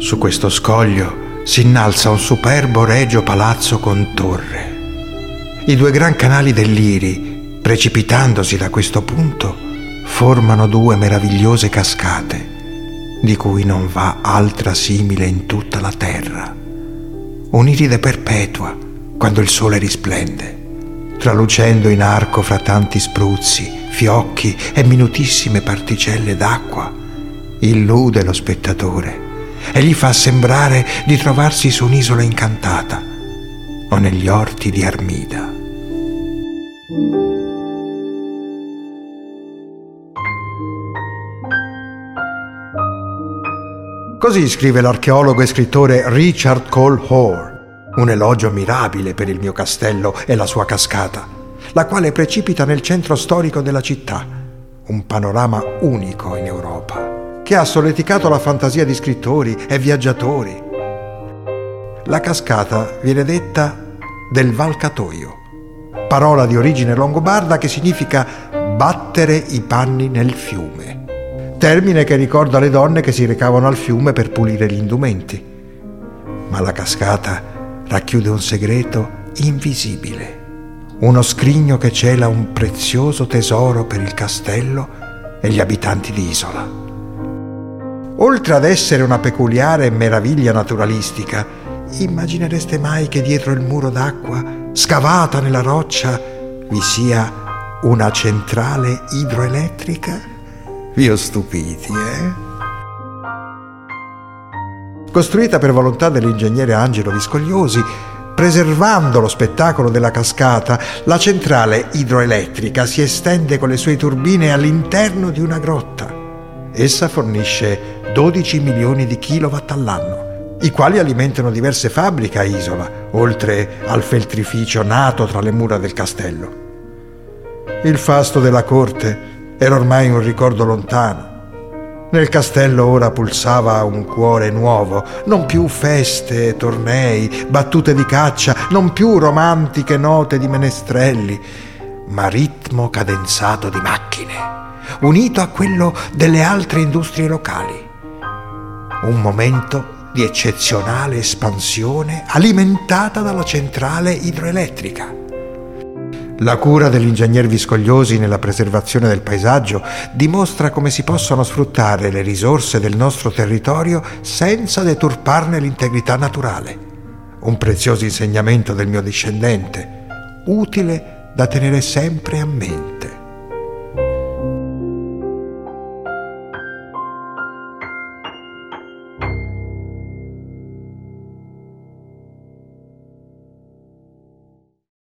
Su questo scoglio si innalza un superbo regio palazzo con torre. I due gran canali dell'Iri, precipitandosi da questo punto, formano due meravigliose cascate, di cui non va altra simile in tutta la terra. Un'iride perpetua, quando il sole risplende, tralucendo in arco fra tanti spruzzi, fiocchi e minutissime particelle d'acqua, illude lo spettatore e gli fa sembrare di trovarsi su un'isola incantata o negli orti di Armida. Così scrive l'archeologo e scrittore Richard Cole Hoare, un elogio mirabile per il mio castello e la sua cascata, la quale precipita nel centro storico della città, un panorama unico in Europa che ha solleticato la fantasia di scrittori e viaggiatori. La cascata viene detta del Valcatoio, parola di origine longobarda che significa battere i panni nel fiume, termine che ricorda le donne che si recavano al fiume per pulire gli indumenti. Ma la cascata racchiude un segreto invisibile, uno scrigno che cela un prezioso tesoro per il castello e gli abitanti di isola. Oltre ad essere una peculiare meraviglia naturalistica, immaginereste mai che dietro il muro d'acqua, scavata nella roccia, vi sia una centrale idroelettrica? Vi ho stupiti, eh? Costruita per volontà dell'ingegnere Angelo Viscogliosi, preservando lo spettacolo della cascata, la centrale idroelettrica si estende con le sue turbine all'interno di una grotta. Essa fornisce 12 milioni di kilowatt all'anno, i quali alimentano diverse fabbriche a Isola, oltre al feltrificio nato tra le mura del castello. Il fasto della corte era ormai un ricordo lontano. Nel castello ora pulsava un cuore nuovo, non più feste, tornei, battute di caccia, non più romantiche note di menestrelli, ma ritmo cadenzato di macchine, unito a quello delle altre industrie locali un momento di eccezionale espansione alimentata dalla centrale idroelettrica. La cura dell'ingegner Viscogliosi nella preservazione del paesaggio dimostra come si possono sfruttare le risorse del nostro territorio senza deturparne l'integrità naturale. Un prezioso insegnamento del mio discendente, utile da tenere sempre a mente.